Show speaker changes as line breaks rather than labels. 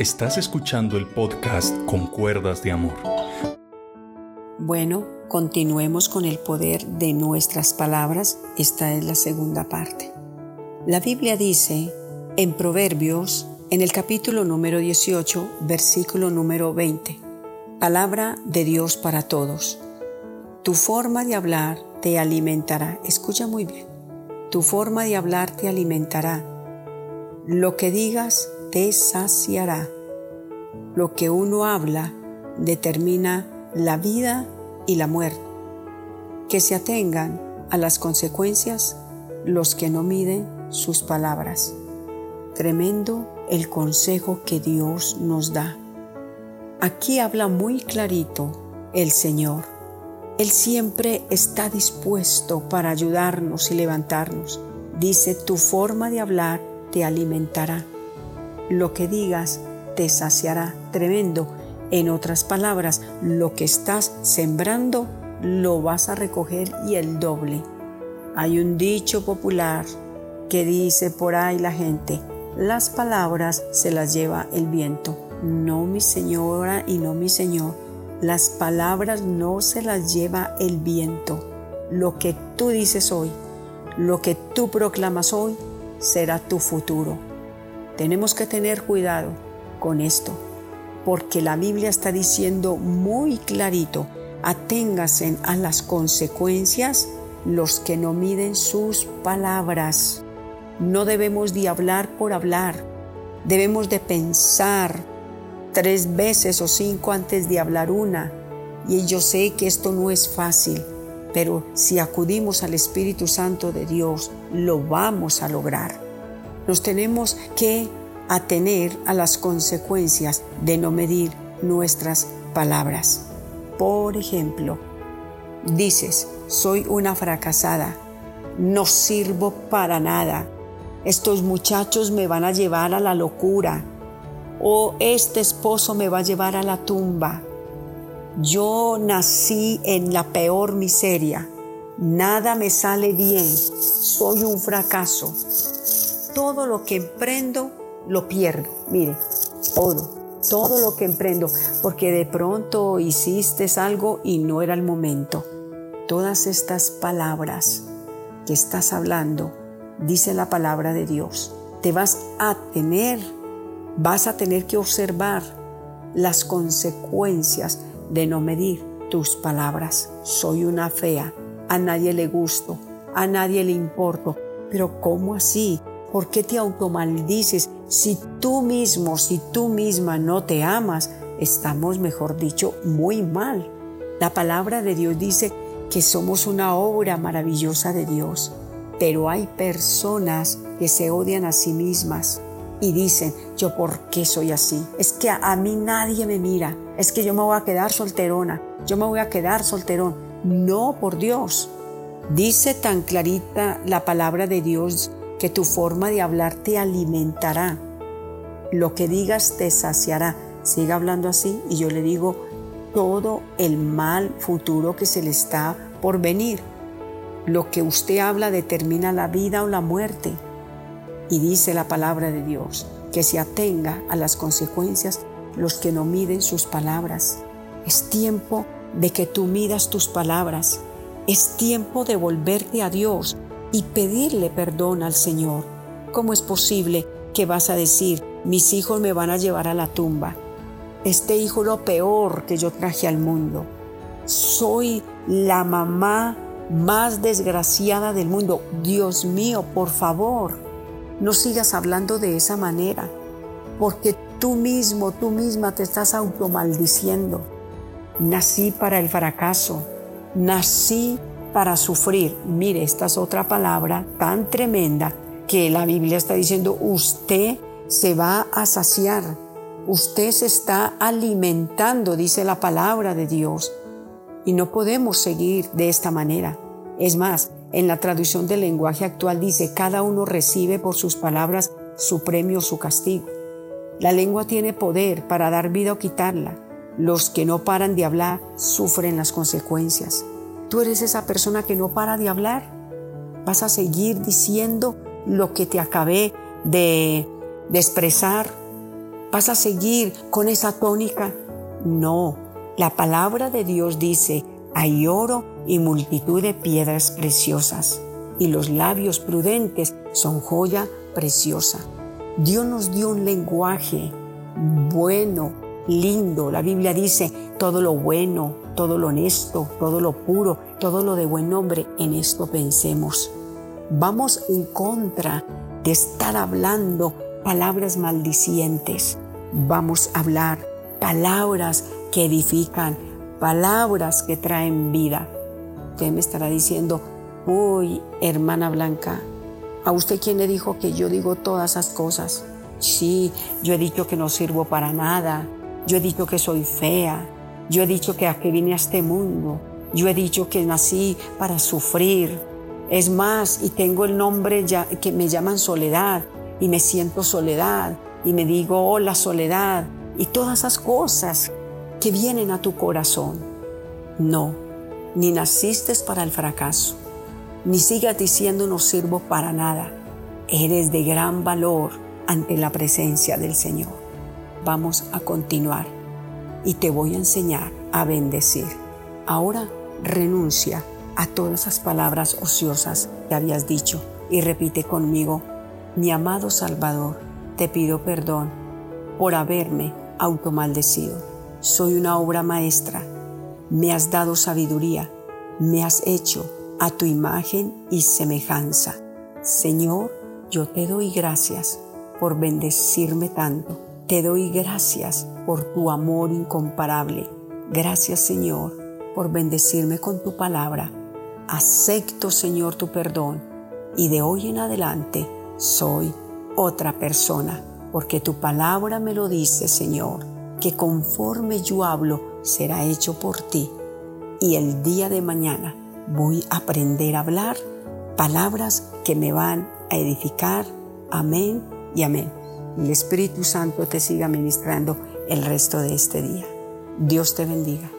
Estás escuchando el podcast Con Cuerdas de Amor.
Bueno, continuemos con el poder de nuestras palabras. Esta es la segunda parte. La Biblia dice en Proverbios, en el capítulo número 18, versículo número 20, Palabra de Dios para todos. Tu forma de hablar te alimentará. Escucha muy bien. Tu forma de hablar te alimentará. Lo que digas te saciará. Lo que uno habla determina la vida y la muerte. Que se atengan a las consecuencias los que no miden sus palabras. Tremendo el consejo que Dios nos da. Aquí habla muy clarito el Señor. Él siempre está dispuesto para ayudarnos y levantarnos. Dice, tu forma de hablar te alimentará lo que digas te saciará. Tremendo. En otras palabras, lo que estás sembrando lo vas a recoger y el doble. Hay un dicho popular que dice por ahí la gente, las palabras se las lleva el viento. No, mi señora y no mi señor, las palabras no se las lleva el viento. Lo que tú dices hoy, lo que tú proclamas hoy, será tu futuro. Tenemos que tener cuidado con esto, porque la Biblia está diciendo muy clarito, aténgasen a las consecuencias los que no miden sus palabras. No debemos de hablar por hablar, debemos de pensar tres veces o cinco antes de hablar una. Y yo sé que esto no es fácil, pero si acudimos al Espíritu Santo de Dios, lo vamos a lograr. Nos tenemos que atener a las consecuencias de no medir nuestras palabras. Por ejemplo, dices, soy una fracasada, no sirvo para nada, estos muchachos me van a llevar a la locura. O este esposo me va a llevar a la tumba. Yo nací en la peor miseria, nada me sale bien, soy un fracaso todo lo que emprendo lo pierdo. Mire, todo, todo lo que emprendo, porque de pronto hiciste algo y no era el momento. Todas estas palabras que estás hablando, dice la palabra de Dios, te vas a tener, vas a tener que observar las consecuencias de no medir tus palabras. Soy una fea, a nadie le gusto, a nadie le importo. Pero ¿cómo así? ¿Por qué te automaldices? Si tú mismo, si tú misma no te amas, estamos, mejor dicho, muy mal. La palabra de Dios dice que somos una obra maravillosa de Dios, pero hay personas que se odian a sí mismas y dicen, yo por qué soy así? Es que a, mí nadie me mira, es que yo me voy a quedar solterona, yo me voy a quedar solterón. No, por Dios. Dice tan clarita la palabra de Dios que tu forma de hablar te alimentará. Lo que digas te saciará. Siga hablando así y yo le digo todo el mal futuro que se le está por venir. Lo que usted habla determina la vida o la muerte. Y dice la palabra de Dios que se atenga a las consecuencias los que no miden sus palabras. Es tiempo de que tú midas tus palabras. Es tiempo de volverte a Dios y pedirle perdón al Señor. ¿Cómo es posible que vas a decir, mis hijos me van a llevar a la tumba? Este hijo lo peor que yo traje al mundo. Soy la mamá más desgraciada del mundo. Dios mío, por favor, no sigas hablando de esa manera, porque tú mismo, tú misma te estás automaldiciendo. Nací para el fracaso, nací para sufrir. Mire, esta es otra palabra tan tremenda que la Biblia está diciendo, usted se va a saciar, usted se está alimentando, dice la palabra de Dios. Y no podemos seguir de esta manera. Es más, en la traducción del lenguaje actual dice, cada uno recibe por sus palabras su premio o su castigo. La lengua tiene poder para dar vida o quitarla. Los que no paran de hablar sufren las consecuencias. Tú eres esa persona que no para de hablar. Vas a seguir diciendo lo que te acabé de, expresar. ¿Vas a seguir con esa tónica? No, la palabra de Dios dice, hay oro y multitud de piedras preciosas, y los labios prudentes son joya preciosa. Dios nos dio un lenguaje bueno, lindo. La Biblia dice todo lo bueno, todo lo honesto, todo lo puro, todo lo de buen nombre, en esto pensemos. Vamos en contra de estar hablando palabras maldicientes. Vamos a hablar palabras que edifican, palabras que traen vida. Usted me estará diciendo, uy, hermana Blanca, ¿a usted quién le dijo que yo digo todas esas cosas? Sí, yo he dicho que no sirvo para nada, yo he dicho que soy fea, yo he dicho que a qué vine a este mundo, yo he dicho que nací para sufrir. Es más, y tengo el nombre ya, que me llaman soledad y me siento soledad y me digo, hola soledad y todas esas cosas que vienen a tu corazón. No, ni naciste para el fracaso, ni sigas diciendo no sirvo para nada. Eres de gran valor ante la presencia del Señor. Vamos a continuar y te voy a enseñar a bendecir. Ahora renuncia a todas esas palabras ociosas que habías dicho y repite conmigo, mi amado Salvador, te pido perdón por haberme automaldecido. Soy una obra maestra. Me has dado sabiduría. Me has hecho a tu imagen y semejanza. Señor, yo te doy gracias por bendecirme tanto. Te doy gracias por tu amor incomparable. Gracias Señor por bendecirme con tu palabra. Acepto Señor tu perdón y de hoy en adelante soy otra persona, porque tu palabra me lo dice, Señor, que conforme yo hablo será hecho por ti. Y el día de mañana voy a aprender a hablar palabras que me van a edificar. Amén y amén. El Espíritu Santo te siga ministrando el resto de este día. Dios te bendiga.